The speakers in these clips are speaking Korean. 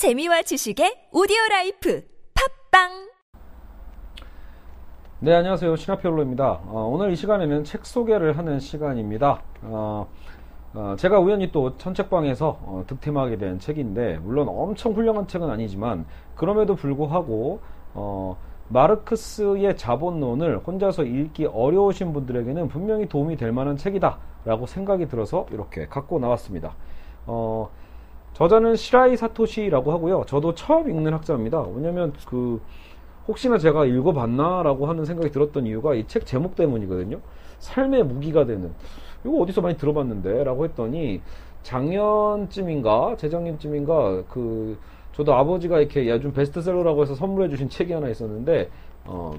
재미와 지식의 오디오 라이프 팟빵 네, 안녕하세요. 신하피올로입니다. 어, 오늘 이 시간에는 책 소개를 하는 시간입니다. 어, 어, 제가 우연히 또 헌책방에서 어, 득템하게 된 책인데, 물론 엄청 훌륭한 책은 아니지만, 그럼에도 불구하고, 어, 마르크스의 자본론을 혼자서 읽기 어려우신 분들에게는 분명히 도움이 될 만한 책이다. 라고 생각이 들어서 이렇게 갖고 나왔습니다. 어, 저자는 시라이 사토시라고 하고요. 저도 처음 읽는 학자입니다. 왜냐면 그, 혹시나 제가 읽어봤나라고 하는 생각이 들었던 이유가 이 책 제목 때문이거든요. 삶의 무기가 되는. 이거 어디서 많이 들어봤는데? 라고 했더니 작년쯤인가? 재작년쯤인가? 그, 저도 아버지가 이렇게 요즘 베스트셀러라고 해서 선물해 주신 책이 하나 있었는데, 어,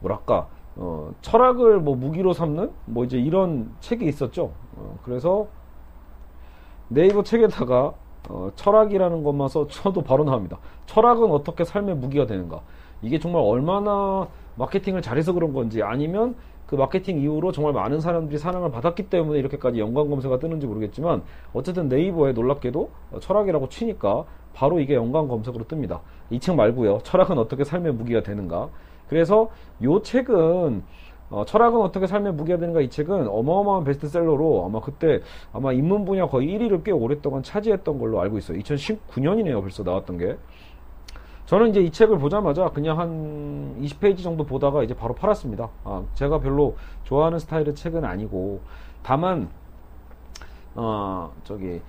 뭐랄까, 어, 철학을 뭐 무기로 삼는? 뭐 이제 이런 책이 있었죠. 어, 그래서 네이버 책에다가 어, 철학이라는 것만 써도 바로 나옵니다. 철학은 어떻게 삶의 무기가 되는가? 이게 정말 얼마나 마케팅을 잘해서 그런 건지 아니면 그 마케팅 이후로 정말 많은 사람들이 사랑을 받았기 때문에 이렇게까지 연관 검색가 뜨는지 모르겠지만 어쨌든 네이버에 놀랍게도 철학이라고 치니까 바로 이게 연관 검색으로 뜹니다. 이 책 말고요. 철학은 어떻게 삶의 무기가 되는가? 그래서 이 책은 어, 철학은 어떻게 삶의 무게가 되는가 이 책은 어마어마한 베스트셀러로 아마 그때 아마 인문 분야 거의 1위를 꽤 오랫동안 차지했던 걸로 알고 있어요. 2019년이네요. 벌써 나왔던 게. 저는 이제 이 책을 보자마자 그냥 한 20페이지 정도 보다가 이제 바로 팔았습니다. 아, 제가 별로 좋아하는 스타일의 책은 아니고 다만 어, 저기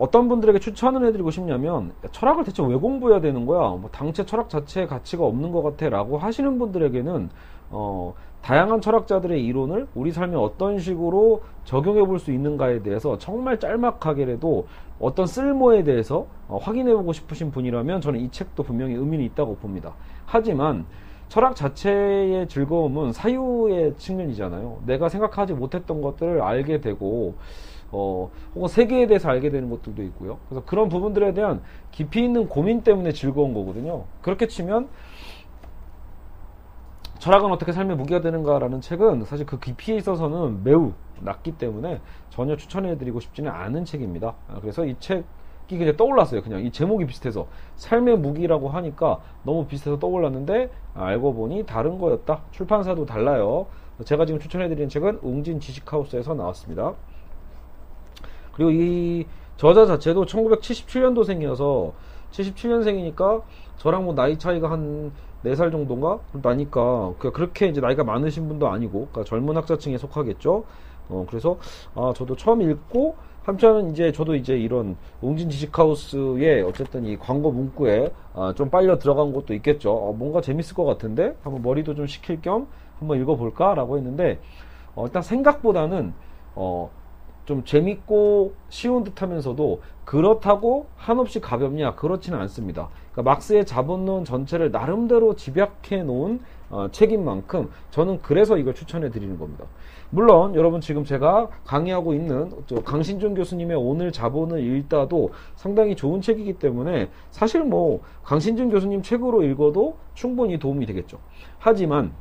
어떤 분들에게 추천을 해드리고 싶냐면 철학을 대체 왜 공부해야 되는 거야? 뭐 당체 철학 자체의 가치가 없는 것 같아라고 하시는 분들에게는 어, 다양한 철학자들의 이론을 우리 삶에 어떤 식으로 적용해 볼 수 있는가에 대해서 정말 짤막하게라도 어떤 쓸모에 대해서 어, 확인해 보고 싶으신 분이라면 저는 이 책도 분명히 의미는 있다고 봅니다. 하지만 철학 자체의 즐거움은 사유의 측면이잖아요. 내가 생각하지 못했던 것들을 알게 되고 어, 혹은 세계에 대해서 알게 되는 것들도 있고요. 그래서 그런 부분들에 대한 깊이 있는 고민 때문에 즐거운 거거든요. 그렇게 치면 철학은 어떻게 삶의 무기가 되는가라는 책은 사실 그 깊이에 있어서는 매우 낮기 때문에 전혀 추천해드리고 싶지는 않은 책입니다. 아, 그래서 이 책이 그냥 떠올랐어요. 그냥 이 제목이 비슷해서 삶의 무기라고 하니까 너무 비슷해서 떠올랐는데 알고 보니 다른 거였다. 출판사도 달라요. 제가 지금 추천해드리는 책은 웅진 지식하우스에서 나왔습니다. 그리고 이 저자 자체도 1977년도생이어서 77년생이니까 저랑 뭐 나이 차이가 한 4살 정도인가? 나니까 그렇게 이제 나이가 많으신 분도 아니고 그러니까 젊은 학자층에 속하겠죠. 어 그래서 아 저도 처음 읽고 한편은 이제 저도 이제 이런 웅진 지식하우스의 어쨌든 이 광고 문구에 아, 좀 빨려 들어간 것도 있겠죠. 어, 뭔가 재밌을 것 같은데 한번 머리도 좀 식힐 겸 한번 읽어볼까라고 했는데 어, 일단 생각보다는 어, 좀 재밌고 쉬운 듯 하면서도 그렇다고 한없이 가볍냐 그렇지는 않습니다. 그러니까 막스의 자본론 전체를 나름대로 집약해 놓은 어, 책인 만큼 저는 그래서 이걸 추천해 드리는 겁니다. 물론 여러분 지금 제가 강의하고 있는 강신준 교수님의 오늘 자본을 읽다도 상당히 좋은 책이기 때문에 사실 뭐 강신준 교수님 책으로 읽어도 충분히 도움이 되겠죠. 하지만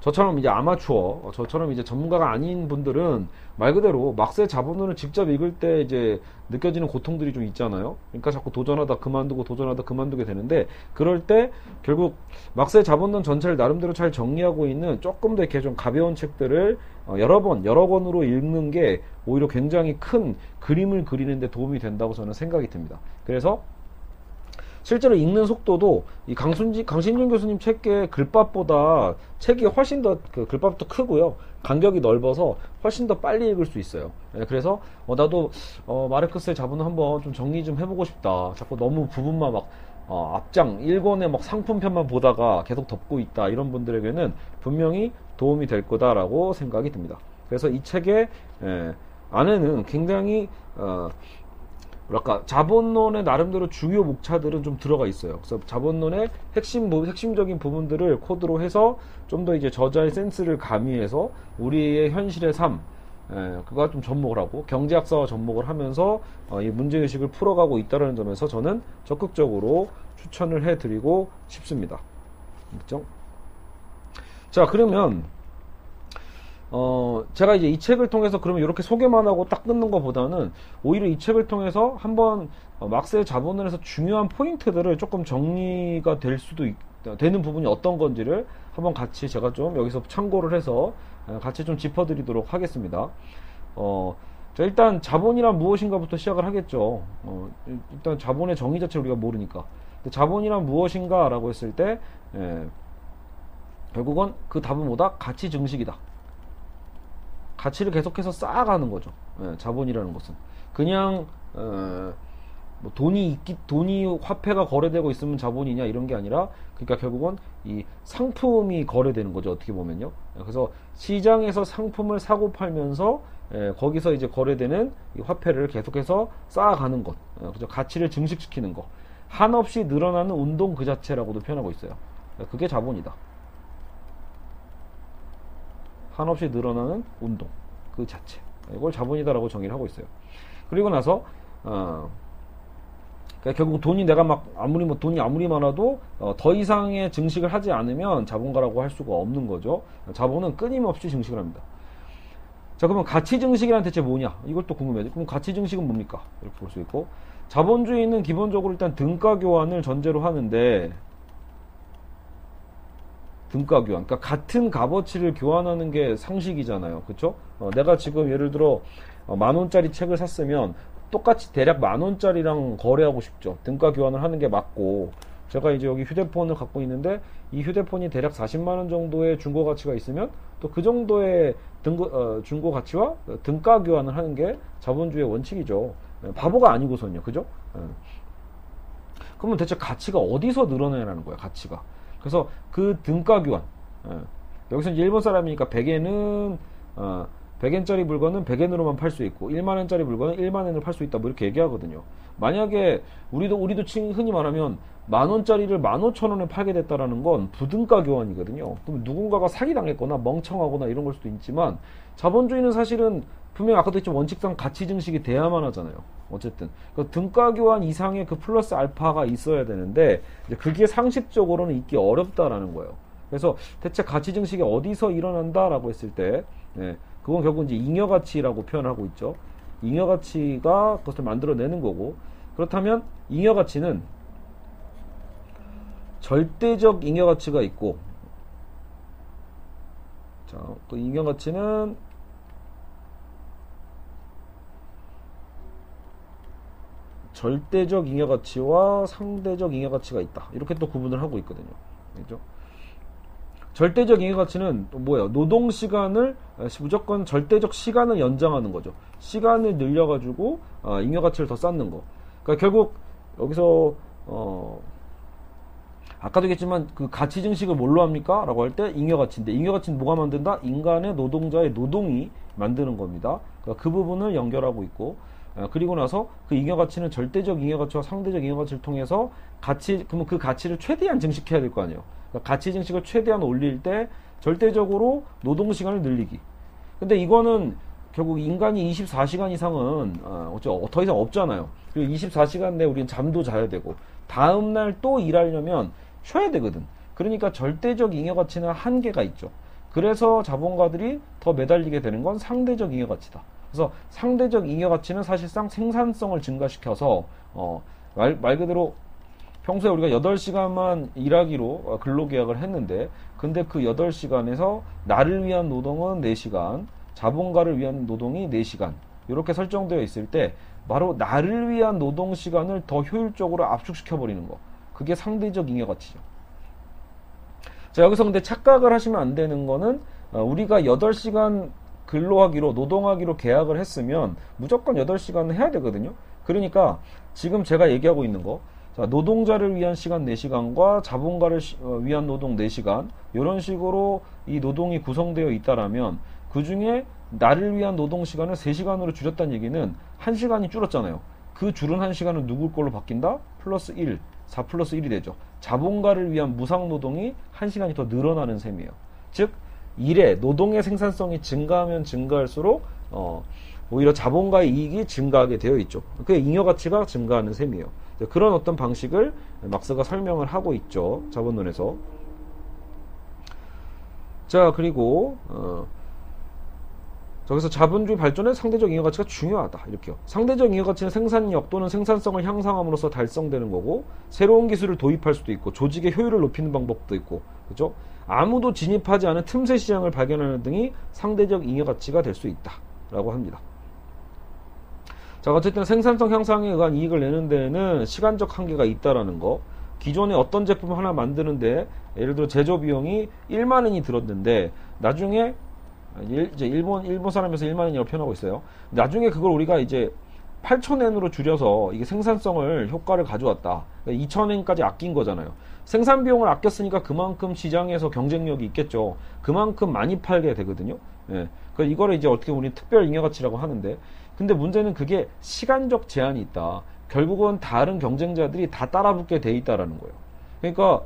저처럼 이제 아마추어, 어, 저처럼 이제 전문가가 아닌 분들은 말 그대로 막스의 자본론을 직접 읽을 때 이제 느껴지는 고통들이 좀 있잖아요. 그러니까 자꾸 도전하다 그만두고 도전하다 그만두게 되는데 그럴 때 결국 막스의 자본론 전체를 나름대로 잘 정리하고 있는 조금 더 이렇게 좀 가벼운 책들을 어, 여러 번, 여러 권으로 읽는 게 오히려 굉장히 큰 그림을 그리는데 도움이 된다고 저는 생각이 듭니다. 그래서 실제로 읽는 속도도 이 강순지 강신준 교수님 책의 글밥보다 책이 훨씬 더 그 글밥도 크고요. 간격이 넓어서 훨씬 더 빨리 읽을 수 있어요. 네, 그래서 어, 나도 어, 마르크스의 자본을 한번 좀 정리 좀 해보고 싶다. 자꾸 너무 부분만 막 어, 앞장 1권의 막 상품편만 보다가 계속 덮고 있다 이런 분들에게는 분명히 도움이 될 거다라고 생각이 듭니다. 그래서 이 책의 예, 안에는 굉장히 어, 뭐랄까 자본론의 나름대로 주요 목차들은 좀 들어가 있어요. 그래서 자본론의 핵심 핵심적인 부분들을 코드로 해서 좀 더 이제 저자의 센스를 가미해서 우리의 현실의 삶 예, 그거 좀 접목을 하고 경제학사와 접목을 하면서 어, 이 문제의식을 풀어가고 있다는 점에서 저는 적극적으로 추천을 해드리고 싶습니다. 그렇죠? 자 그러면 어, 제가 이제 이 책을 통해서 그러면 이렇게 소개만 하고 딱 끊는 것보다는 오히려 이 책을 통해서 한번 어, 막스의 자본론에서 중요한 포인트들을 조금 정리가 될 수도 있, 되는 부분이 어떤 건지를 한번 같이 제가 좀 여기서 참고를 해서 어, 같이 좀 짚어드리도록 하겠습니다. 어, 자, 일단 자본이란 무엇인가부터 시작을 하겠죠. 어, 일단 자본의 정의 자체를 우리가 모르니까. 자본이란 무엇인가라고 했을 때, 예, 결국은 그 답은 뭐다? 가치 증식이다. 가치를 계속해서 쌓아가는 거죠. 예, 자본이라는 것은 그냥 어, 뭐 돈이 있기 돈이 화폐가 거래되고 있으면 자본이냐 이런 게 아니라 그러니까 결국은 이 상품이 거래되는 거죠 어떻게 보면요. 그래서 시장에서 상품을 사고 팔면서 예, 거기서 이제 거래되는 이 화폐를 계속해서 쌓아가는 것, 예, 그죠? 가치를 증식시키는 것, 한없이 늘어나는 운동 그 자체라고도 표현하고 있어요. 예, 그게 자본이다. 한없이 늘어나는 운동 그 자체 이걸 자본이다라고 정의를 하고 있어요. 그리고 나서 어, 그러니까 결국 돈이 내가 막 아무리 뭐 돈이 아무리 많아도 어, 더 이상의 증식을 하지 않으면 자본가라고 할 수가 없는 거죠. 자본은 끊임없이 증식을 합니다. 자 그러면 가치 증식이란 대체 뭐냐? 이걸 또 궁금해요. 그럼 가치 증식은 뭡니까? 이렇게 볼 수 있고 자본주의는 기본적으로 일단 등가 교환을 전제로 하는데 등가 교환. 그러니까 같은 값어치를 교환하는 게 상식이잖아요. 그쵸? 어, 내가 지금 예를 들어 어, 만 원짜리 책을 샀으면 똑같이 대략 만 원짜리랑 거래하고 싶죠. 등가 교환을 하는 게 맞고 제가 이제 여기 휴대폰을 갖고 있는데 이 휴대폰이 대략 40만 원 정도의 중고 가치가 있으면 또 그 정도의 등 어, 중고 가치와 등가 교환을 하는 게 자본주의 원칙이죠. 예, 바보가 아니고선요. 그죠? 예. 그러면 대체 가치가 어디서 늘어나냐는 거야, 가치가. 그래서 그 등가 교환 예. 여기서 이제 일본 사람이니까 100엔은 어, 100엔짜리 물건은 100엔으로만 팔 수 있고 1만엔짜리 물건은 1만엔을 팔수 있다 뭐 이렇게 얘기하거든요. 만약에 우리도 우리도 흔히 말하면 만 원짜리를 만 오천 원에 팔게 됐다라는 건 부등가 교환이거든요. 그럼 누군가가 사기 당했거나 멍청하거나 이런 걸 수도 있지만 자본주의는 사실은 분명히 아까도 했지만 원칙상 가치 증식이 돼야만 하잖아요. 어쨌든 그 등가 교환 이상의 그 플러스 알파가 있어야 되는데 그게 상식적으로는 있기 어렵다라는 거예요. 그래서 대체 가치 증식이 어디서 일어난다라고 했을 때 네, 그건 결국 이제 잉여 가치라고 표현하고 있죠. 잉여 가치가 그것을 만들어내는 거고 그렇다면 잉여 가치는 절대적 잉여 가치가 있고 자, 그 잉여 가치는 절대적 잉여 가치와 상대적 잉여 가치가 있다. 이렇게 또 구분을 하고 있거든요. 그죠? 절대적 잉여 가치는 뭐예요? 노동 시간을 무조건 절대적 시간을 연장하는 거죠. 시간을 늘려 가지고 어, 잉여 가치를 더 쌓는 거. 그러니까 결국 여기서 어, 아까도 얘기했지만 그 가치 증식을 뭘로 합니까? 라고 할 때 잉여 가치인데 잉여 가치는 뭐가 만든다? 인간의 노동자의 노동이 만드는 겁니다. 그러니까 그 부분을 연결하고 있고 어, 그리고 나서 그 잉여 가치는 절대적 잉여 가치와 상대적 잉여 가치를 통해서 가치 그러면 그 가치를 최대한 증식해야 될 거 아니에요. 그러니까 가치 증식을 최대한 올릴 때 절대적으로 노동 시간을 늘리기. 근데 이거는 결국 인간이 24시간 이상은 어, 어쩌 더 이상 없잖아요. 그리고 24시간 내에 우리는 잠도 자야 되고 다음 날 또 일하려면 쉬어야 되거든. 그러니까 절대적 잉여 가치는 한계가 있죠. 그래서 자본가들이 더 매달리게 되는 건 상대적 잉여 가치다. 그래서 상대적 잉여 가치는 사실상 생산성을 증가시켜서 어, 말, 말 그대로 평소에 우리가 8시간만 일하기로 어, 근로계약을 했는데 근데 그 8시간에서 나를 위한 노동은 4시간 자본가를 위한 노동이 4시간 이렇게 설정되어 있을 때 바로 나를 위한 노동 시간을 더 효율적으로 압축시켜 버리는 거. 그게 상대적 잉여 가치죠. 자 여기서 근데 착각을 하시면 안 되는 거는 어, 우리가 8시간 근로하기로 노동하기로 계약을 했으면 무조건 8시간은 해야 되거든요. 그러니까 지금 제가 얘기하고 있는 거 자, 노동자를 위한 시간 4시간과 자본가를 시, 어, 위한 노동 4시간 이런 식으로 이 노동이 구성되어 있다라면 그 중에 나를 위한 노동 시간을 3시간으로 줄였다는 얘기는 1시간이 줄었잖아요. 그 줄은 1시간은 누굴 걸로 바뀐다? 플러스 1, 4 플러스 1이 되죠. 자본가를 위한 무상 노동이 1시간이 더 늘어나는 셈이에요. 즉 일의 노동의 생산성이 증가하면 증가할수록 어, 오히려 자본가의 이익이 증가하게 되어 있죠. 그 잉여 가치가 증가하는 셈이에요. 그런 어떤 방식을 막스가 설명을 하고 있죠. 자본론에서. 자, 그리고 어, 그래서 자본주의 발전에 상대적 잉여 가치가 중요하다. 이렇게요. 상대적 잉여 가치는 생산력 또는 생산성을 향상함으로써 달성되는 거고 새로운 기술을 도입할 수도 있고 조직의 효율을 높이는 방법도 있고 그죠? 아무도 진입하지 않은 틈새 시장을 발견하는 등이 상대적 잉여 가치가 될 수 있다라고 합니다. 자, 어쨌든 생산성 향상에 의한 이익을 내는 데에는 시간적 한계가 있다라는 거. 기존에 어떤 제품 하나 만드는데 예를 들어 제조 비용이 1만 원이 들었는데 나중에 일, 이제 일본 일본 사람에서 1만 원이라고 표현하고 있어요. 나중에 그걸 우리가 이제 8천엔으로 줄여서 이게 생산성을 효과를 가져왔다. 그러니까 2천엔까지 아낀 거잖아요. 생산 비용을 아꼈으니까 그만큼 시장에서 경쟁력이 있겠죠. 그만큼 많이 팔게 되거든요. 예. 그 이거를 이제 어떻게 우리 특별 잉여 가치라고 하는데, 근데 문제는 그게 시간적 제한이 있다. 결국은 다른 경쟁자들이 다 따라붙게 돼 있다라는 거예요. 그러니까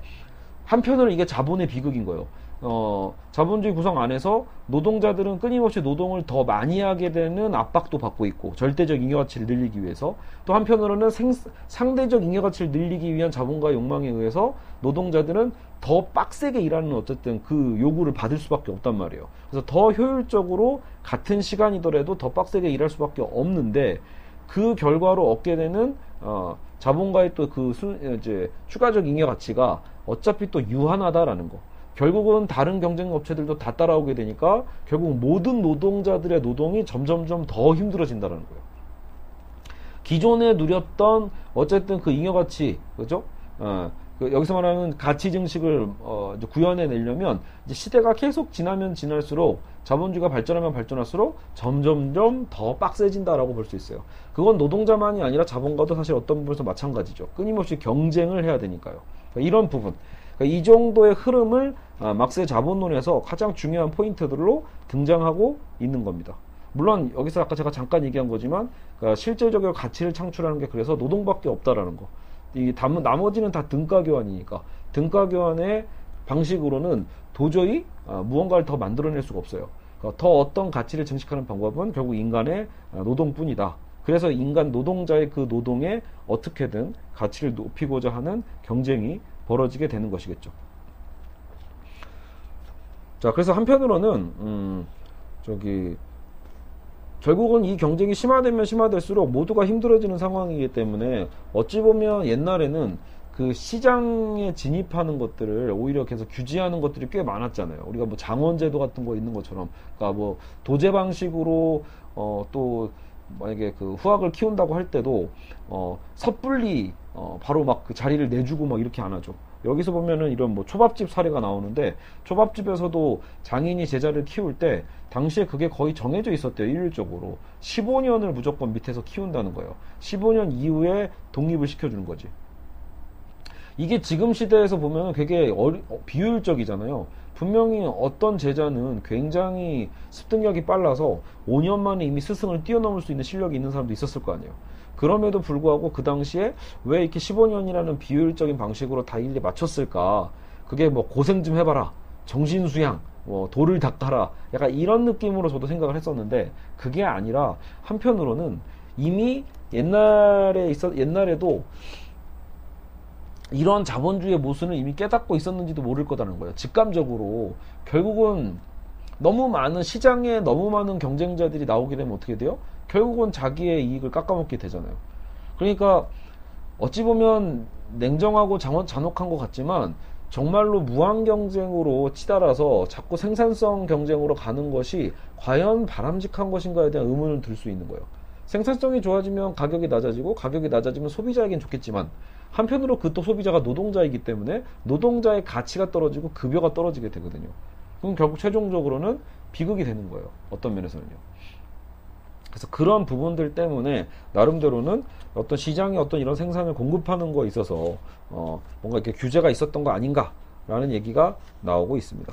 한편으로 이게 자본의 비극인 거예요. 어, 자본주의 구성 안에서 노동자들은 끊임없이 노동을 더 많이 하게 되는 압박도 받고 있고 절대적 잉여 가치를 늘리기 위해서 또 한편으로는 생, 상대적 잉여 가치를 늘리기 위한 자본가의 욕망에 의해서 노동자들은 더 빡세게 일하는 어쨌든 그 요구를 받을 수밖에 없단 말이에요. 그래서 더 효율적으로 같은 시간이더라도 더 빡세게 일할 수밖에 없는데 그 결과로 얻게 되는 어, 자본가의 또 그 이제 추가적 잉여 가치가 어차피 또 유한하다라는 거. 결국은 다른 경쟁 업체들도 다 따라오게 되니까 결국 모든 노동자들의 노동이 점점점 더 힘들어진다는 거예요. 기존에 누렸던 어쨌든 그 잉여 가치 그죠? 어, 그 여기서 말하는 가치 증식을 어, 구현해 내려면 시대가 계속 지나면 지날수록 자본주의가 발전하면 발전할수록 점점점 더 빡세진다라고 볼 수 있어요. 그건 노동자만이 아니라 자본가도 사실 어떤 부분에서 마찬가지죠. 끊임없이 경쟁을 해야 되니까요. 그러니까 이런 부분. 그러니까 이 정도의 흐름을 아, 막스의 자본론에서 가장 중요한 포인트들로 등장하고 있는 겁니다. 물론 여기서 아까 제가 잠깐 얘기한 거지만 그러니까 실질적으로 가치를 창출하는 게 그래서 노동밖에 없다라는 거. 이 나머지는 다 등가 교환이니까 등가 교환의 방식으로는 도저히 아, 무언가를 더 만들어낼 수가 없어요. 그러니까 더 어떤 가치를 증식하는 방법은 결국 인간의 아, 노동뿐이다. 그래서 인간 노동자의 그 노동에 어떻게든 가치를 높이고자 하는 경쟁이 벌어지게 되는 것이겠죠. 자, 그래서 한편으로는 음, 저기 결국은 이 경쟁이 심화되면 심화될수록 모두가 힘들어지는 상황이기 때문에 어찌 보면 옛날에는 그 시장에 진입하는 것들을 오히려 계속 규제하는 것들이 꽤 많았잖아요. 우리가 뭐 장원제도 같은 거 있는 것처럼, 그러니까 뭐 도제 방식으로 어또 만약에 그 후학을 키운다고 할 때도 어 섣불리 어 바로 막 그 자리를 내주고 막 이렇게 안 하죠. 여기서 보면은 이런 뭐 초밥집 사례가 나오는데 초밥집에서도 장인이 제자를 키울 때 당시에 그게 거의 정해져 있었대요 일률적으로. 15년을 무조건 밑에서 키운다는 거예요. 15년 이후에 독립을 시켜주는 거지. 이게 지금 시대에서 보면 되게 어리, 어, 비효율적이잖아요 분명히 어떤 제자는 굉장히 습득력이 빨라서 5년 만에 이미 스승을 뛰어넘을 수 있는 실력이 있는 사람도 있었을 거 아니에요 그럼에도 불구하고 그 당시에 왜 이렇게 15년이라는 비효율적인 방식으로 다 일일이 맞췄을까? 그게 뭐 고생 좀 해봐라. 정신수양, 뭐 돌을 닦아라. 약간 이런 느낌으로 저도 생각을 했었는데 그게 아니라 한편으로는 이미 옛날에 있었, 옛날에도 이런 자본주의의 모순을 이미 깨닫고 있었는지도 모를 거다는 거예요. 직감적으로 결국은 너무 많은 시장에 너무 많은 경쟁자들이 나오게 되면 어떻게 돼요? 결국은 자기의 이익을 깎아먹게 되잖아요. 그러니까 어찌 보면 냉정하고 잔혹한 것 같지만 정말로 무한 경쟁으로 치달아서 자꾸 생산성 경쟁으로 가는 것이 과연 바람직한 것인가에 대한 의문을 들 수 있는 거예요. 생산성이 좋아지면 가격이 낮아지고 가격이 낮아지면 소비자에겐 좋겠지만 한편으로 그 또 소비자가 노동자이기 때문에 노동자의 가치가 떨어지고 급여가 떨어지게 되거든요. 그럼 결국 최종적으로는 비극이 되는 거예요. 어떤 면에서는요. 그래서 그런 부분들 때문에 나름대로는 어떤 시장이 어떤 이런 생산을 공급하는 거에 있어서 어 뭔가 이렇게 규제가 있었던 거 아닌가라는 얘기가 나오고 있습니다.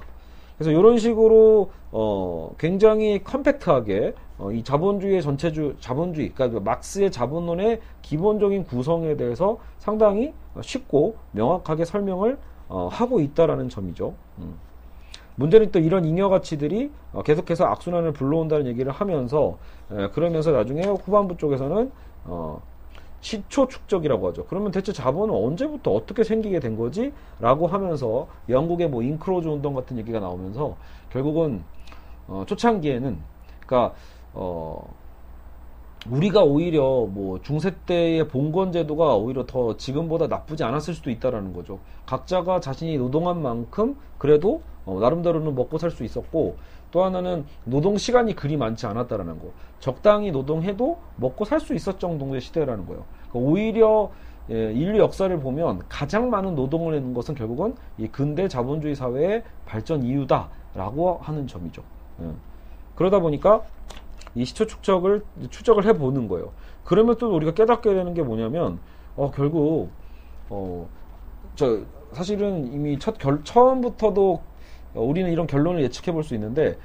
그래서 이런 식으로 어 굉장히 컴팩트하게 어, 이 자본주의의 전체주 자본주의 그러니까 막스의 자본론의 기본적인 구성에 대해서 상당히 쉽고 명확하게 설명을 어, 하고 있다라는 점이죠. 음. 문제는 또 이런 잉여 가치들이 어, 계속해서 악순환을 불러온다는 얘기를 하면서 그러면서 나중에 후반부 쪽에서는 어, 시초 축적이라고 하죠. 그러면 대체 자본은 언제부터 어떻게 생기게 된 거지? 라고 하면서 영국의 뭐 인크로즈 운동 같은 얘기가 나오면서 결국은 어, 초창기에는 그러니까 어 우리가 오히려 뭐 중세 때의 봉건 제도가 오히려 더 지금보다 나쁘지 않았을 수도 있다라는 거죠. 각자가 자신이 노동한 만큼 그래도 어, 나름대로는 먹고 살 수 있었고 또 하나는 노동 시간이 그리 많지 않았다라는 거. 적당히 노동해도 먹고 살 수 있었 정도의 시대라는 거예요. 그러니까 오히려 예, 인류 역사를 보면 가장 많은 노동을 하는 것은 결국은 이 근대 자본주의 사회의 발전 이유다라고 하는 점이죠. 예. 그러다 보니까 이 시초 축적을 추적을 해 보는 거예요. 그러면 또 우리가 깨닫게 되는 게 뭐냐면 어 결국 어 저 사실은 이미 첫 결, 처음부터도 우리는 이런 결론을 예측해 볼 수 있는데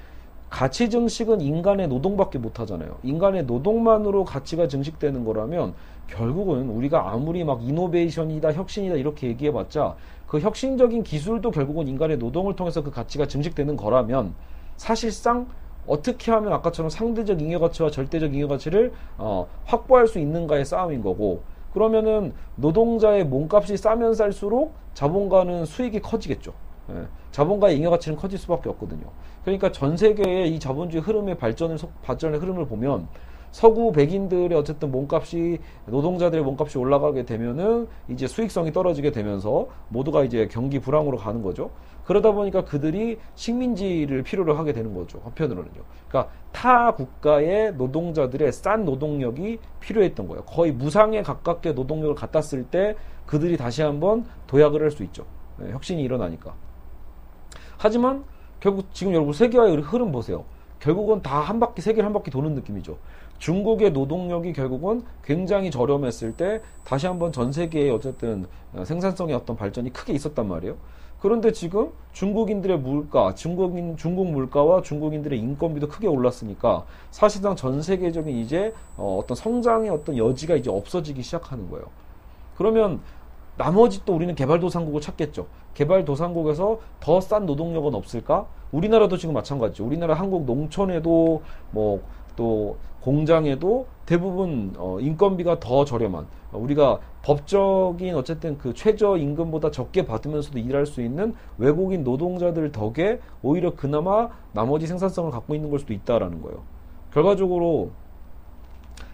가치 증식은 인간의 노동밖에 못 하잖아요. 인간의 노동만으로 가치가 증식되는 거라면 결국은 우리가 아무리 막 이노베이션이다, 혁신이다 이렇게 얘기해 봤자 그 혁신적인 기술도 결국은 인간의 노동을 통해서 그 가치가 증식되는 거라면 사실상 어떻게 하면 아까처럼 상대적 잉여 가치와 절대적 잉여 가치를 어, 확보할 수 있는가의 싸움인 거고 그러면은 노동자의 몸값이 싸면 쌀수록 자본가는 수익이 커지겠죠. 예. 자본가의 잉여 가치는 커질 수밖에 없거든요. 그러니까 전 세계의 이 자본주의 흐름의 발전을 발전의 흐름을 보면 서구 백인들의 어쨌든 몸값이 노동자들의 몸값이 올라가게 되면은 이제 수익성이 떨어지게 되면서 모두가 이제 경기 불황으로 가는 거죠. 그러다 보니까 그들이 식민지를 필요로 하게 되는 거죠. 한편으로는요. 그러니까 타 국가의 노동자들의 싼 노동력이 필요했던 거예요. 거의 무상에 가깝게 노동력을 갖다 쓸 때 그들이 다시 한번 도약을 할 수 있죠. 네, 혁신이 일어나니까. 하지만 결국 지금 여러분 세계화의 흐름 보세요. 결국은 다 한 바퀴 세계를 한 바퀴 도는 느낌이죠. 중국의 노동력이 결국은 굉장히 저렴했을 때 다시 한번 전 세계에 어쨌든 생산성의 어떤 발전이 크게 있었단 말이에요. 그런데 지금 중국인들의 물가, 중국인, 중국 물가와 중국인들의 인건비도 크게 올랐으니까 사실상 전 세계적인 이제 어, 어떤 성장의 어떤 여지가 이제 없어지기 시작하는 거예요. 그러면 나머지 또 우리는 개발도상국을 찾겠죠. 개발도상국에서 더 싼 노동력은 없을까? 우리나라도 지금 마찬가지죠. 우리나라 한국 농촌에도 뭐 또 공장에도 대부분 어, 인건비가 더 저렴한 어, 우리가 법적인 어쨌든 그 최저 임금보다 적게 받으면서도 일할 수 있는 외국인 노동자들 덕에 오히려 그나마 나머지 생산성을 갖고 있는 걸 수도 있다라는 거예요. 결과적으로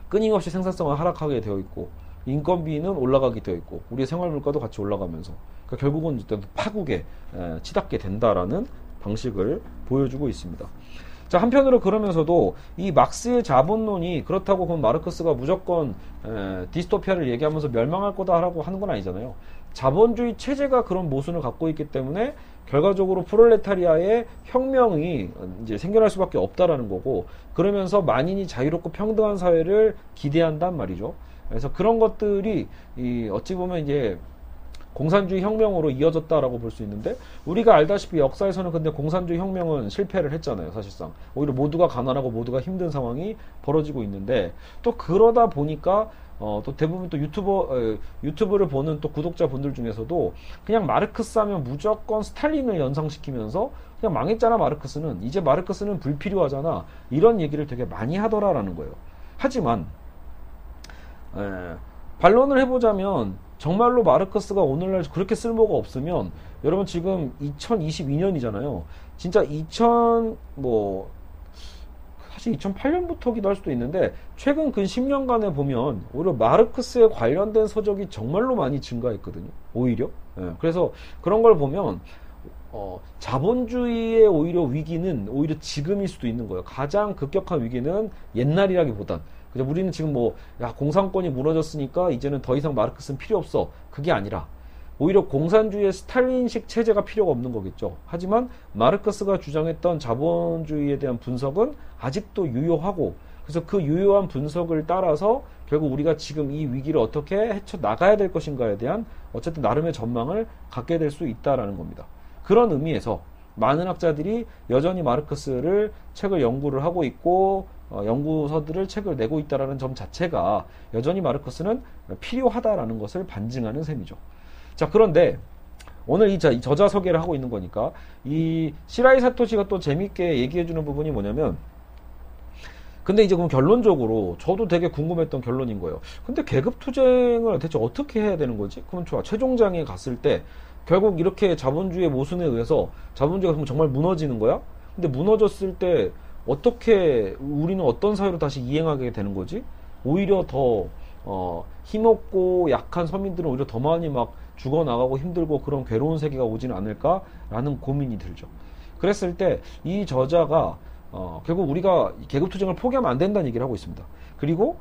끊임없이 생산성을 하락하게 되어 있고 인건비는 올라가게 되어 있고 우리의 생활 물가도 같이 올라가면서 그러니까 결국은 파국에 치닫게 된다라는 방식을 보여주고 있습니다. 자 한편으로 그러면서도 이 막스의 자본론이 그렇다고 그럼 마르크스가 무조건 에, 디스토피아를 얘기하면서 멸망할 거다라고 하는 건 아니잖아요. 자본주의 체제가 그런 모순을 갖고 있기 때문에 결과적으로 프롤레타리아의 혁명이 이제 생겨날 수밖에 없다라는 거고 그러면서 만인이 자유롭고 평등한 사회를 기대한단 말이죠. 그래서 그런 것들이 이 어찌 보면 이제 공산주의 혁명으로 이어졌다라고 볼 수 있는데 우리가 알다시피 역사에서는 근데 공산주의 혁명은 실패를 했잖아요 사실상 오히려 모두가 가난하고 모두가 힘든 상황이 벌어지고 있는데 또 그러다 보니까 어, 또 대부분 또 유튜버, 어, 유튜브를 보는 또 구독자분들 중에서도 그냥 마르크스 하면 무조건 스탈린을 연상시키면서 그냥 망했잖아, 마르크스는. 이제 마르크스는 불필요하잖아. 이런 얘기를 되게 많이 하더라라는 거예요. 하지만, 에, 반론을 해보자면 정말로 마르크스가 오늘날 그렇게 쓸모가 없으면 여러분 지금 2022년이잖아요. 진짜 2000 뭐 사실 2008년부터기도 할 수도 있는데 최근 근 10년간에 보면 오히려 마르크스에 관련된 서적이 정말로 많이 증가했거든요. 오히려. 예, 그래서 그런 걸 보면 어, 자본주의의 오히려 위기는 오히려 지금일 수도 있는 거예요. 가장 급격한 위기는 옛날이라기보단 그죠? 우리는 지금 뭐, 야, 공산권이 무너졌으니까 이제는 더 이상 마르크스는 필요 없어. 그게 아니라, 오히려 공산주의의 스탈린식 체제가 필요가 없는 거겠죠. 하지만 마르크스가 주장했던 자본주의에 대한 분석은 아직도 유효하고, 그래서 그 유효한 분석을 따라서 결국 우리가 지금 이 위기를 어떻게 헤쳐 나가야 될 것인가에 대한 어쨌든 나름의 전망을 갖게 될 수 있다라는 겁니다. 그런 의미에서 많은 학자들이 여전히 마르크스를 책을 연구를 하고 있고 어, 연구서들을 책을 내고 있다라는 점 자체가 여전히 마르크스는 필요하다라는 것을 반증하는 셈이죠. 자, 그런데 오늘 이, 저자 소개를 하고 있는 거니까 이 시라이 사토시가 또 재밌게 얘기해 주는 부분이 뭐냐면 근데 이제 그럼 결론적으로 저도 되게 궁금했던 결론인 거예요. 근데 계급 투쟁을 대체 어떻게 해야 되는 거지? 그럼 좋아. 최종장에 갔을 때 결국 이렇게 자본주의 모순에 의해서 자본주의가 정말 무너지는 거야? 근데 무너졌을 때 어떻게 우리는 어떤 사회로 다시 이행하게 되는 거지? 오히려 더 어, 힘없고 약한 서민들은 오히려 더 많이 막 죽어나가고 힘들고 그런 괴로운 세계가 오지는 않을까라는 고민이 들죠. 그랬을 때 이 저자가 어, 결국 우리가 계급투쟁을 포기하면 안 된다는 얘기를 하고 있습니다. 그리고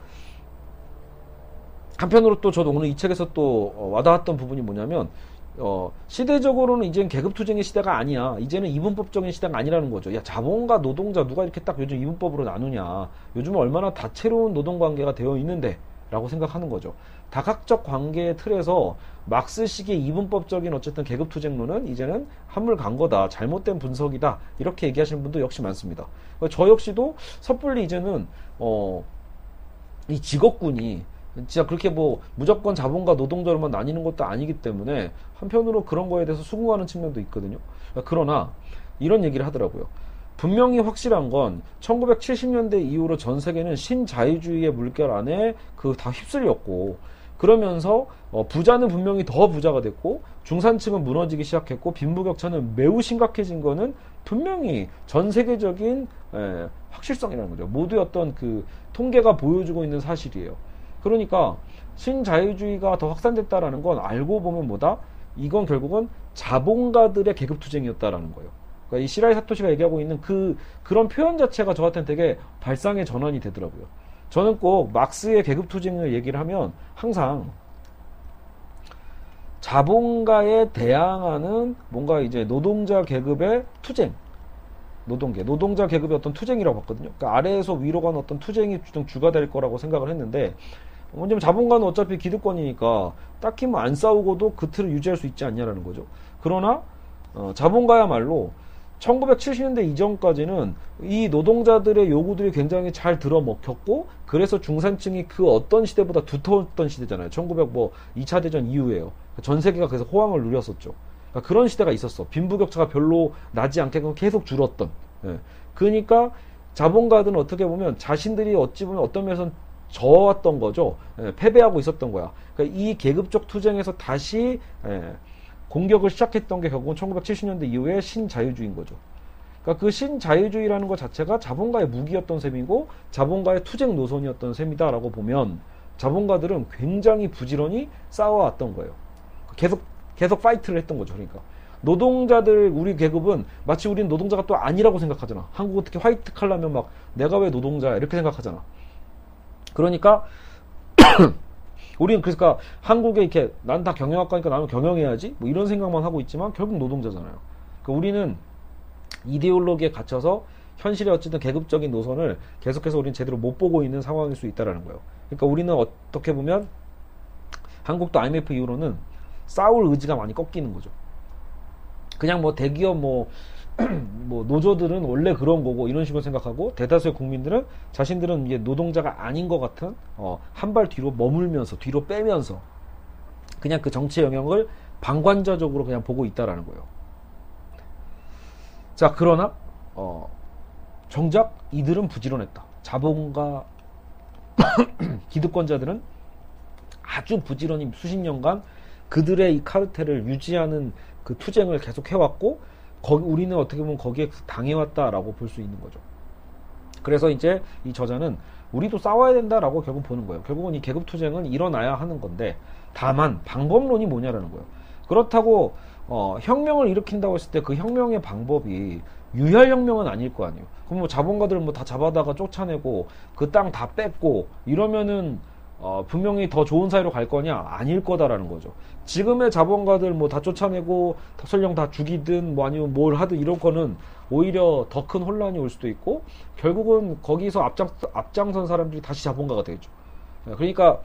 한편으로 또 저도 오늘 이 책에서 또 어, 와닿았던 부분이 뭐냐면 어, 시대적으로는 이제는 계급투쟁의 시대가 아니야. 이제는 이분법적인 시대가 아니라는 거죠. 야, 자본과 노동자 누가 이렇게 딱 요즘 이분법으로 나누냐. 요즘 얼마나 다채로운 노동관계가 되어 있는데. 라고 생각하는 거죠. 다각적 관계의 틀에서 막스식의 이분법적인 어쨌든 계급투쟁론은 이제는 한물 간 거다. 잘못된 분석이다. 이렇게 얘기하시는 분도 역시 많습니다. 저 역시도 섣불리 이제는, 어, 이 직업군이 진짜 그렇게 뭐 무조건 자본과 노동자로만 나뉘는 것도 아니기 때문에 한편으로 그런 거에 대해서 수긍하는 측면도 있거든요. 그러나 이런 얘기를 하더라고요. 분명히 확실한 건 1970년대 이후로 전 세계는 신자유주의의 물결 안에 그 다 휩쓸렸고 그러면서 어 부자는 분명히 더 부자가 됐고 중산층은 무너지기 시작했고 빈부격차는 매우 심각해진 거는 분명히 전 세계적인 에, 확실성이라는 거죠. 모두의 어떤 그 통계가 보여주고 있는 사실이에요. 그러니까 신자유주의가 더 확산됐다라는 건 알고 보면 뭐다? 이건 결국은 자본가들의 계급투쟁이었다라는 거예요. 그러니까 이 시라이 사토시가 얘기하고 있는 그 그런 표현 자체가 저한테는 되게 발상의 전환이 되더라고요. 저는 꼭 막스의 계급투쟁을 얘기를 하면 항상 자본가에 대항하는 뭔가 이제 노동자 계급의 투쟁, 노동계, 노동자 계급의 어떤 투쟁이라고 봤거든요. 그러니까 아래에서 위로 가는 어떤 투쟁이 좀 주가 될 거라고 생각을 했는데 왜냐면 자본가는 어차피 기득권이니까 딱히 뭐 안 싸우고도 그 틀을 유지할 수 있지 않냐라는 거죠. 그러나 어, 자본가야말로 1970년대 이전까지는 이 노동자들의 요구들이 굉장히 잘 들어먹혔고 그래서 중산층이 그 어떤 시대보다 두터웠던 시대잖아요. 1900 뭐 2차 대전 이후에요. 전 세계가 그래서 호황을 누렸었죠. 그러니까 그런 시대가 있었어. 빈부격차가 별로 나지 않게끔 계속 줄었던. 예. 그러니까 자본가들은 어떻게 보면 자신들이 어찌 보면 어떤 면에서는 져왔던 거죠. 예, 패배하고 있었던 거야. 그러니까 이 계급적 투쟁에서 다시 예, 공격을 시작했던 게 결국은 1970년대 이후에 신자유주의인 거죠. 그러니까 그 신자유주의라는 것 자체가 자본가의 무기였던 셈이고 자본가의 투쟁 노선이었던 셈이다라고 보면 자본가들은 굉장히 부지런히 싸워왔던 거예요. 계속 계속 fight를 했던 거죠. 그러니까 노동자들 우리 계급은 마치 우리는 노동자가 또 아니라고 생각하잖아. 한국은 특히 화이트 칼라면 막 내가 왜 노동자야 이렇게 생각하잖아. 그러니까 우리는 그러니까 한국에 이렇게 난 다 경영학과니까 나는 경영해야지 뭐 이런 생각만 하고 있지만 결국 노동자잖아요. 그러니까 우리는 이데올로기에 갇혀서 현실의 어쨌든 계급적인 노선을 계속해서 우리는 제대로 못 보고 있는 상황일 수 있다라는 거예요. 그러니까 우리는 어떻게 보면 한국도 IMF 이후로는 싸울 의지가 많이 꺾이는 거죠. 그냥 뭐 대기업 뭐 뭐 노조들은 원래 그런 거고 이런 식으로 생각하고 대다수의 국민들은 자신들은 이제 노동자가 아닌 것 같은 어, 한 발 뒤로 머물면서 뒤로 빼면서 그냥 그 정치 영향을 방관자적으로 그냥 보고 있다라는 거예요. 자 그러나 어, 정작 이들은 부지런했다. 자본가 기득권자들은 아주 부지런히 수십 년간 그들의 이 카르텔을 유지하는 그 투쟁을 계속 해왔고 거기 우리는 어떻게 보면 거기에 당해왔다라고 볼 수 있는 거죠. 그래서 이제 이 저자는 우리도 싸워야 된다라고 결국 보는 거예요. 결국은 이 계급 투쟁은 일어나야 하는 건데 다만 방법론이 뭐냐라는 거예요. 그렇다고 어, 혁명을 일으킨다고 했을 때 그 혁명의 방법이 유혈 혁명은 아닐 거 아니에요. 그럼 뭐 자본가들 뭐다 잡아다가 쫓아내고 그 땅 다 뺏고 이러면은 어, 분명히 더 좋은 사회로 갈 거냐? 아닐 거다라는 거죠. 지금의 자본가들 뭐 다 쫓아내고 설령 다 죽이든 뭐 아니면 뭘 하든 이런 거는 오히려 더 큰 혼란이 올 수도 있고 결국은 거기서 앞장 앞장선 사람들이 다시 자본가가 되겠죠. 그러니까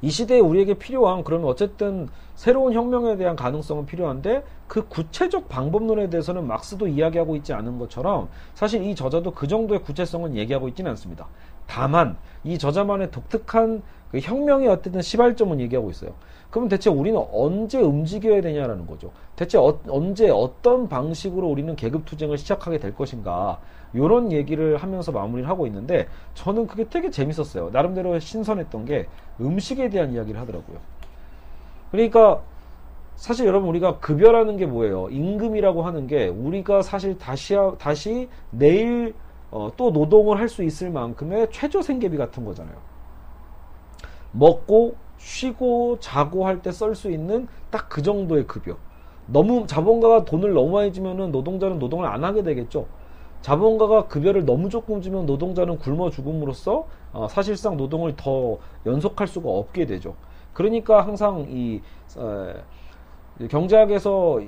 이 시대에 우리에게 필요한 그러면 어쨌든 새로운 혁명에 대한 가능성은 필요한데 그 구체적 방법론에 대해서는 막스도 이야기하고 있지 않은 것처럼 사실 이 저자도 그 정도의 구체성은 얘기하고 있지는 않습니다. 다만 이 저자만의 독특한 그 혁명의 어쨌든 시발점은 얘기하고 있어요. 그러면 대체 우리는 언제 움직여야 되냐라는 거죠. 대체 어, 언제 어떤 방식으로 우리는 계급 투쟁을 시작하게 될 것인가 이런 얘기를 하면서 마무리를 하고 있는데 저는 그게 되게 재밌었어요. 나름대로 신선했던 게 음식에 대한 이야기를 하더라고요. 그러니까 사실 여러분 우리가 급여라는 게 뭐예요? 임금이라고 하는 게 우리가 사실 다시 다시 내일 어, 또 노동을 할 수 있을 만큼의 최저 생계비 같은 거잖아요. 먹고 쉬고 자고 할 때 쓸 수 있는 딱 그 정도의 급여. 너무 자본가가 돈을 너무 많이 주면은 노동자는 노동을 안 하게 되겠죠. 자본가가 급여를 너무 조금 주면 노동자는 굶어 죽음으로써 어, 사실상 노동을 더 연속할 수가 없게 되죠. 그러니까 항상 이 어, 경제학에서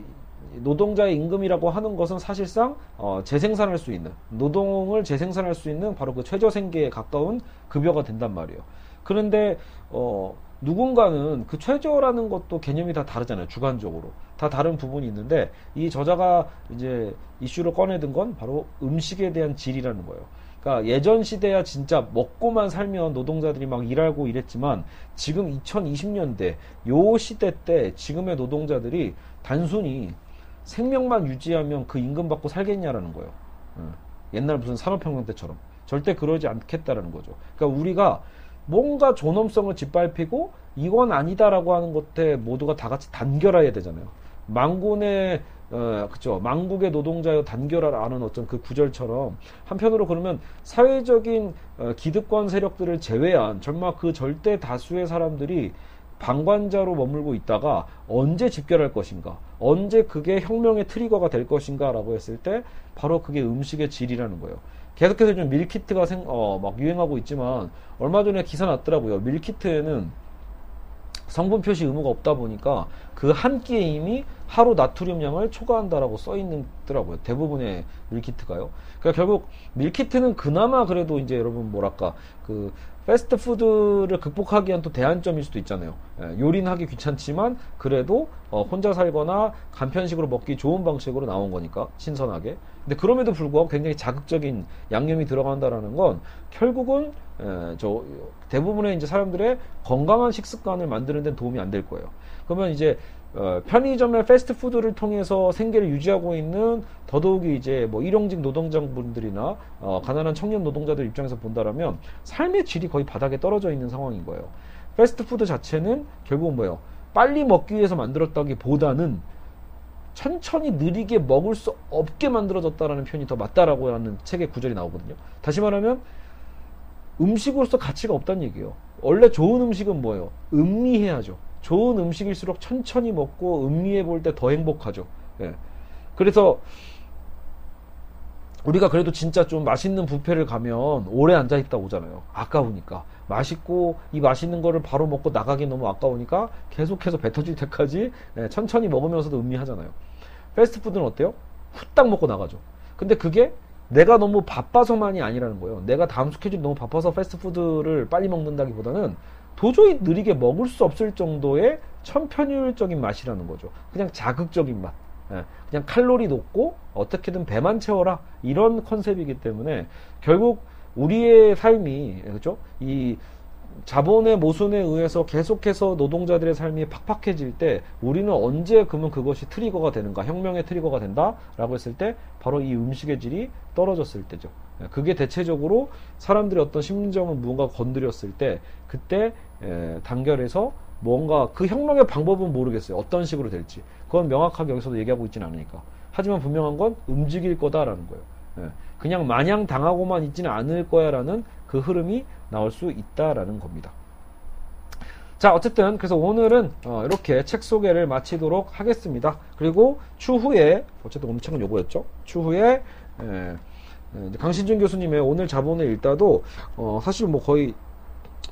노동자의 임금이라고 하는 것은 사실상 어, 재생산할 수 있는 노동을 재생산할 수 있는 바로 그 최저 생계에 가까운 급여가 된단 말이에요. 그런데 어, 누군가는 그 최저라는 것도 개념이 다 다르잖아요. 주관적으로. 다 다른 부분이 있는데 이 저자가 이제 이슈를 꺼내든 건 바로 음식에 대한 질이라는 거예요. 그러니까 예전 시대야 진짜 먹고만 살면 노동자들이 막 일하고 이랬지만 지금 2020년대 요 시대 때 지금의 노동자들이 단순히 생명만 유지하면 그 임금 받고 살겠냐라는 거예요. 옛날 무슨 산업혁명 때처럼 절대 그러지 않겠다라는 거죠. 그러니까 우리가 뭔가 존엄성을 짓밟히고 이건 아니다라고 하는 것에 모두가 다 같이 단결해야 되잖아요. 망군의 어, 그죠. 망국의 노동자여 단결하라는 어떤 그 구절처럼 한편으로 그러면 사회적인 어, 기득권 세력들을 제외한 정말 그 절대 다수의 사람들이 방관자로 머물고 있다가 언제 집결할 것인가, 언제 그게 혁명의 트리거가 될 것인가라고 했을 때 바로 그게 음식의 질이라는 거예요. 계속해서 좀 밀키트가 생, 어, 막 유행하고 있지만 얼마 전에 기사 났더라고요. 밀키트에는 성분 표시 의무가 없다 보니까 그 한 끼에 이미 하루 나트륨량을 초과한다라고 써 있더라고요. 대부분의 밀키트가요. 그러니까 결국 밀키트는 그나마 그래도 이제 여러분 뭐랄까 그 패스트푸드를 극복하기 위한 또 대안점일 수도 있잖아요. 예, 요리는 하기 귀찮지만 그래도 어, 혼자 살거나 간편식으로 먹기 좋은 방식으로 나온 거니까 신선하게. 근데 그럼에도 불구하고 굉장히 자극적인 양념이 들어간다라는 건 결국은 예, 저 대부분의 이제 사람들의 건강한 식습관을 만드는 데는 도움이 안 될 거예요. 그러면 이제 어, 편의점의 패스트푸드를 통해서 생계를 유지하고 있는 더더욱이 이제 뭐 일용직 노동자분들이나 어, 가난한 청년 노동자들 입장에서 본다라면 삶의 질이 거의 바닥에 떨어져 있는 상황인 거예요. 패스트푸드 자체는 결국은 뭐예요? 빨리 먹기 위해서 만들었다기보다는 천천히 느리게 먹을 수 없게 만들어졌다라는 표현이 더 맞다라고 하는 책의 구절이 나오거든요. 다시 말하면 음식으로서 가치가 없다는 얘기예요. 원래 좋은 음식은 뭐예요? 음미해야죠. 좋은 음식일수록 천천히 먹고 음미해 볼 때 더 행복하죠. 예. 그래서 우리가 그래도 진짜 좀 맛있는 뷔페를 가면 오래 앉아 있다 오잖아요. 아까우니까. 맛있고 이 맛있는 거를 바로 먹고 나가기 너무 아까우니까 계속해서 뱉어질 때까지 예, 천천히 먹으면서도 음미하잖아요. 패스트푸드는 어때요? 후딱 먹고 나가죠. 근데 그게 내가 너무 바빠서만이 아니라는 거예요. 내가 다음 스케줄이 너무 바빠서 패스트푸드를 빨리 먹는다기보다는 도저히 느리게 먹을 수 없을 정도의 천편일적인 맛이라는 거죠. 그냥 자극적인 맛. 예, 그냥 칼로리 높고 어떻게든 배만 채워라 이런 컨셉이기 때문에 결국 우리의 삶이 그렇죠 이 자본의 모순에 의해서 계속해서 노동자들의 삶이 팍팍해질 때 우리는 언제 그러면 그것이 트리거가 되는가 혁명의 트리거가 된다라고 했을 때 바로 이 음식의 질이 떨어졌을 때죠 예, 그게 대체적으로 사람들의 어떤 심정을 무언가 건드렸을 때 그때 에, 단결해서 뭔가 그 혁명의 방법은 모르겠어요. 어떤 식으로 될지. 그건 명확하게 여기서도 얘기하고 있지는 않으니까. 하지만 분명한 건 움직일 거다라는 거예요. 예. 그냥 마냥 당하고만 있지는 않을 거야라는 그 흐름이 나올 수 있다라는 겁니다. 자, 어쨌든 그래서 오늘은 어, 이렇게 책 소개를 마치도록 하겠습니다. 그리고 추후에 어쨌든 책은 요거였죠. 추후에 에, 강신준 교수님의 오늘 자본의 일다도 어, 사실 뭐 거의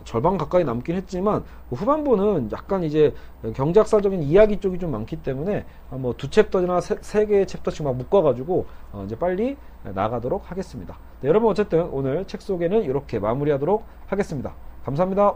절반 가까이 남긴 했지만 그 후반부는 약간 이제 경제학사적인 이야기 쪽이 좀 많기 때문에 뭐 두 챕터나 세, 세 개의 챕터씩 막 묶어가지고 어 이제 빨리 나가도록 하겠습니다. 네, 여러분 어쨌든 오늘 책 소개는 이렇게 마무리하도록 하겠습니다. 감사합니다.